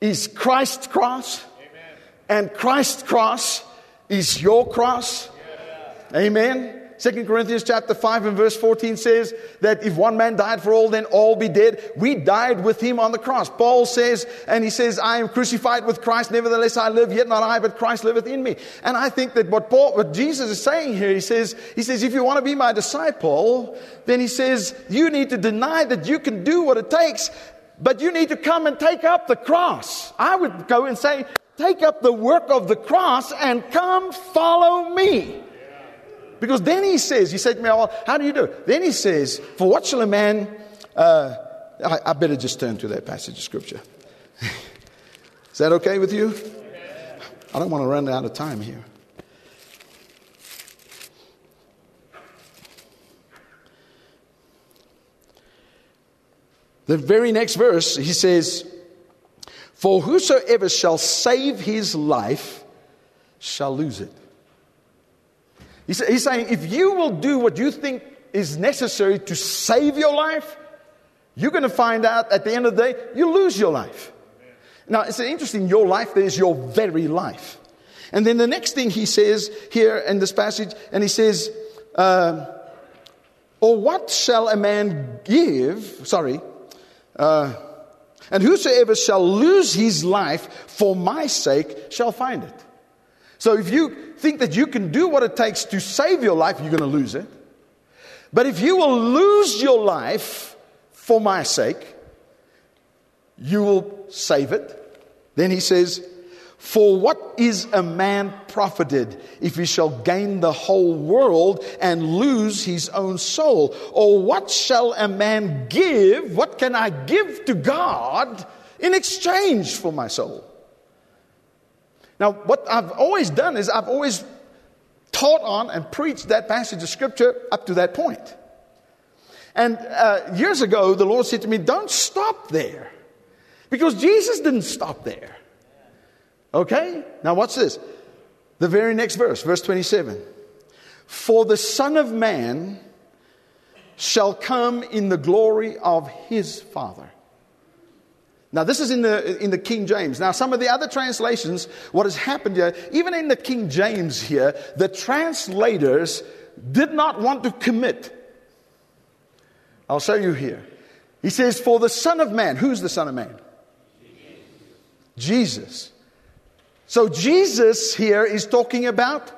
is Christ's cross? Amen. And Christ's cross is your cross? Yeah. Amen. Second Corinthians chapter 5 and verse 14 says that if one man died for all, then all be dead. We died with him on the cross. Paul says, and he says, I am crucified with Christ, nevertheless I live, yet not I, but Christ liveth in me. And I think that what Paul, what Jesus is saying here, he says, he says, if you want to be my disciple, then he says, you need to deny that you can do what it takes, but you need to come and take up the cross. I would go and say, take up the work of the cross and come follow me. Because then he says, he said to me, well, how do you do it? Then he says, for what shall a man, uh, I, I better just turn to that passage of scripture. [laughs] Is that okay with you? I don't want to run out of time here. The very next verse, he says, For whosoever shall save his life shall lose it. He's saying, if you will do what you think is necessary to save your life, you're going to find out at the end of the day, you lose your life. Now, it's interesting, your life there is your very life. And then the next thing he says here in this passage, and he says, uh, Or what shall a man give? Sorry. Uh, and whosoever shall lose his life for my sake shall find it. So if you think that you can do what it takes to save your life, you're going to lose it. But if you will lose your life for my sake, you will save it. Then he says, For what is a man profited if he shall gain the whole world and lose his own soul? Or what shall a man give? What can I give to God in exchange for my soul? Now, what I've always done is I've always taught on and preached that passage of scripture up to that point. And uh, years ago, the Lord said to me, Don't stop there. Because Jesus didn't stop there. Okay? Now, watch this. The very next verse, verse 27. For the Son of Man shall come in the glory of his Father. Now, this is in the, in the King James. Now, some of the other translations, what has happened here, even in the King James here, the translators did not want to commit. I'll show you here. He says, For the Son of Man, who's the Son of Man? Jesus. So Jesus here is talking about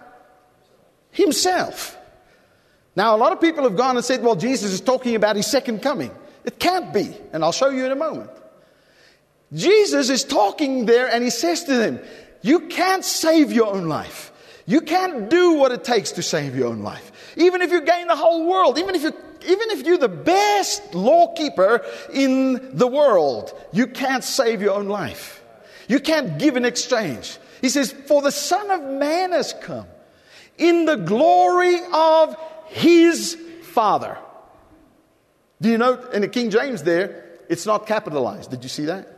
himself. Now, a lot of people have gone and said, well, Jesus is talking about his second coming. It can't be, and I'll show you in a moment. Jesus is talking there and he says to them, You can't save your own life. You can't do what it takes to save your own life. Even if you gain the whole world, even if you even if you're the best lawkeeper in the world, you can't save your own life. You can't give in exchange. He says, For the Son of Man has come in the glory of his Father. Do you note in the King James there, it's not capitalized. Did you see that?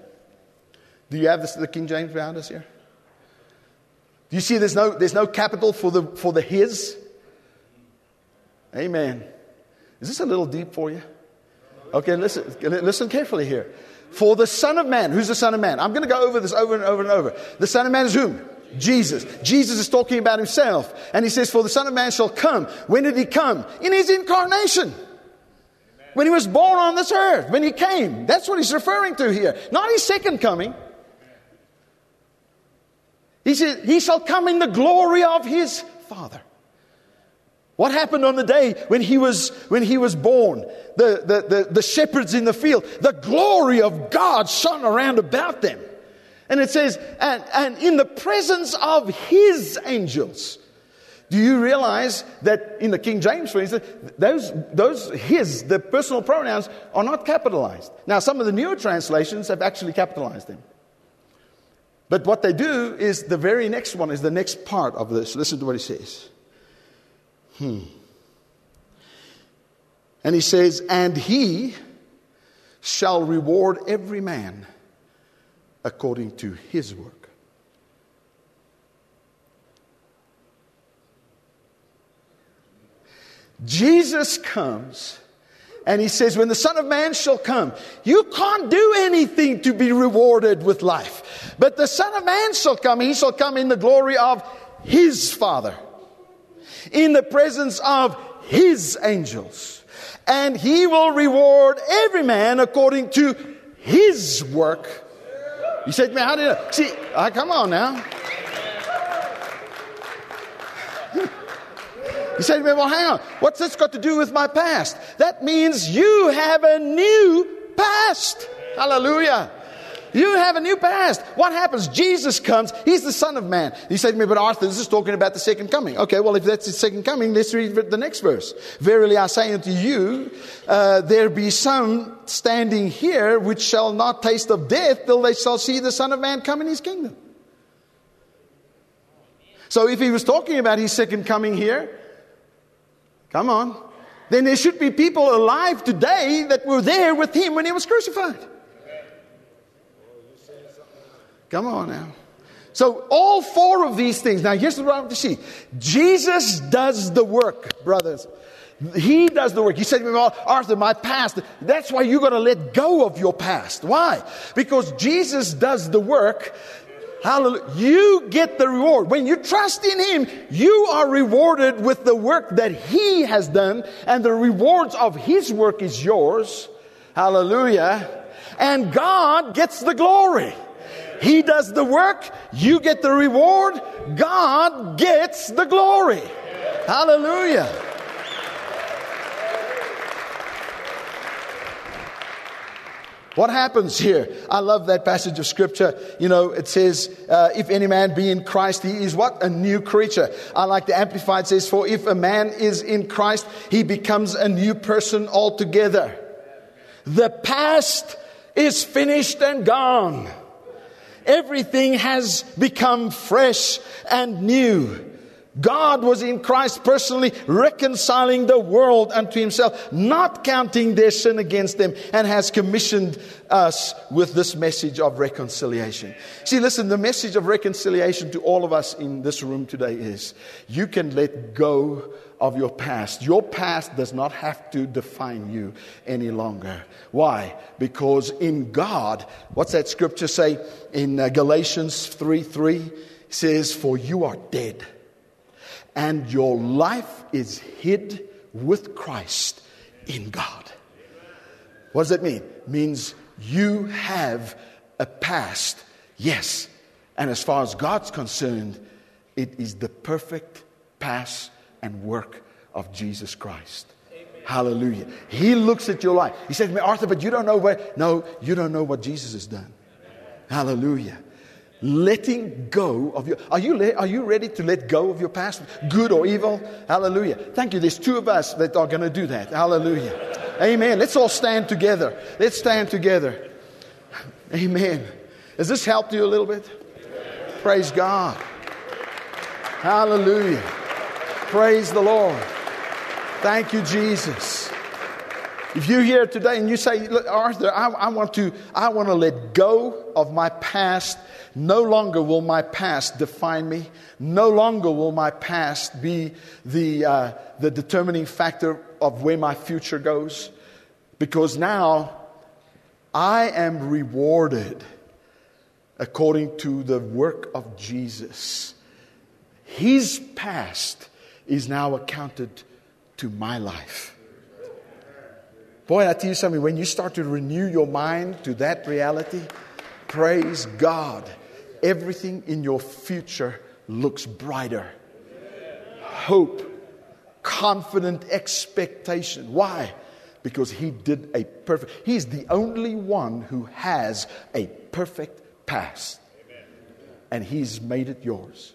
Do you have this, the King James around us here? Do you see there's no, there's no capital for the, for the his? Amen. Is this a little deep for you? Okay, listen, listen carefully here. For the Son of Man, who's the Son of Man? I'm going to go over this over and over and over. The Son of Man is whom? Jesus. Jesus is talking about himself. And he says, For the Son of Man shall come. When did he come? In his incarnation. When he was born on this earth. When he came. That's what he's referring to here. Not his second coming. He said, He shall come in the glory of His Father. What happened on the day when he was, when he was born? The, the, the, the shepherds in the field, the glory of God shone around about them. And it says, and, and in the presence of his angels. Do you realize that in the King James, for instance, those, those his, the personal pronouns, are not capitalized? Now, some of the newer translations have actually capitalized them. But what they do is the very next one is the next part of this. Listen to what he says. Hmm. And he says, And he shall reward every man according to his work. Jesus comes and he says, When the Son of Man shall come, you can't do anything to be rewarded with life. But the Son of Man shall come, he shall come in the glory of his Father, in the presence of his angels. And he will reward every man according to his work. You said, Man, how did I? See, uh, come on now. You say to me, well, hang on. What's this got to do with my past? That means you have a new past. Hallelujah. You have a new past. What happens? Jesus comes. He's the Son of Man. You say to me, but Arthur, this is talking about the second coming. Okay, well, if that's the second coming, let's read the next verse. Verily I say unto you, uh, there be some standing here which shall not taste of death till they shall see the Son of Man come in his kingdom. So if he was talking about his second coming here, come on, then there should be people alive today that were there with him when he was crucified. Come on now. So, all four of these things. Now, here's what I want to see Jesus does the work, brothers. He does the work. He said to me, well, Arthur, my past, that's why you're going to let go of your past. Why? Because Jesus does the work. Hallelujah. You get the reward. When you trust in Him, you are rewarded with the work that He has done, and the rewards of His work is yours. Hallelujah. And God gets the glory. He does the work, you get the reward, God gets the glory. Hallelujah. What happens here? I love that passage of scripture. You know, it says, uh, if any man be in Christ, he is what? A new creature. I like the Amplified says, for if a man is in Christ, he becomes a new person altogether. The past is finished and gone. Everything has become fresh and new. God was in Christ personally reconciling the world unto himself, not counting their sin against them, and has commissioned us with this message of reconciliation. See, listen, the message of reconciliation to all of us in this room today is you can let go of your past. Your past does not have to define you any longer. Why? Because in God, what's that scripture say in uh, Galatians 3 3? says, For you are dead and your life is hid with Christ in God. What does that mean? It means you have a past, yes. And as far as God's concerned, it is the perfect past and work of Jesus Christ. Amen. Hallelujah. He looks at your life. He says to me, Arthur, but you don't know what. No, you don't know what Jesus has done. Hallelujah letting go of your are you are you ready to let go of your past good or evil? Hallelujah. Thank you. There's two of us that are going to do that. Hallelujah. Amen. Let's all stand together. Let's stand together. Amen. Has this helped you a little bit? Praise god. Hallelujah. Praise the lord. Thank you jesus if you're here today and you say, Arthur, I, I, want to, I want to let go of my past no longer will my past define me. No longer will my past be the, uh, the determining factor of where my future goes. Because now I am rewarded according to the work of Jesus. His past is now accounted to my life. Boy, I tell you something, when you start to renew your mind to that reality, praise God everything in your future looks brighter. Hope, confident expectation. Why? Because he did a perfect, he's the only one who has a perfect past. And he's made it yours.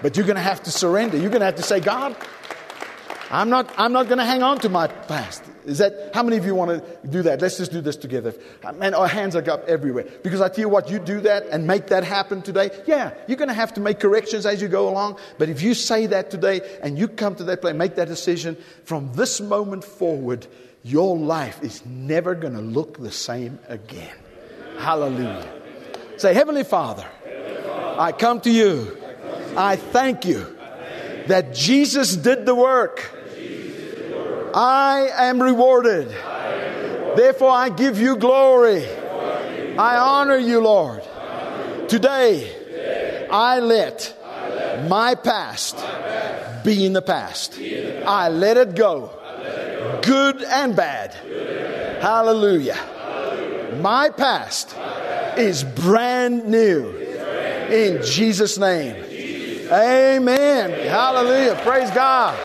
But you're going to have to surrender. You're going to have to say, God, I'm not, I'm not going to hang on to my past. Is that, how many of you want to do that? Let's just do this together. Uh, man, our hands are up everywhere. Because I tell you what, you do that and make that happen today. Yeah, you're going to have to make corrections as you go along. But if you say that today and you come to that place, make that decision, from this moment forward, your life is never going to look the same again. Hallelujah. Say, Heavenly Father, I come to you. I thank you that Jesus did the work I am rewarded. Therefore, I give you glory. I honor you, Lord. Today, I let my past be in the past. I let it go, good and bad. Hallelujah. My past is brand new in Jesus' name. Amen. Hallelujah. Praise God.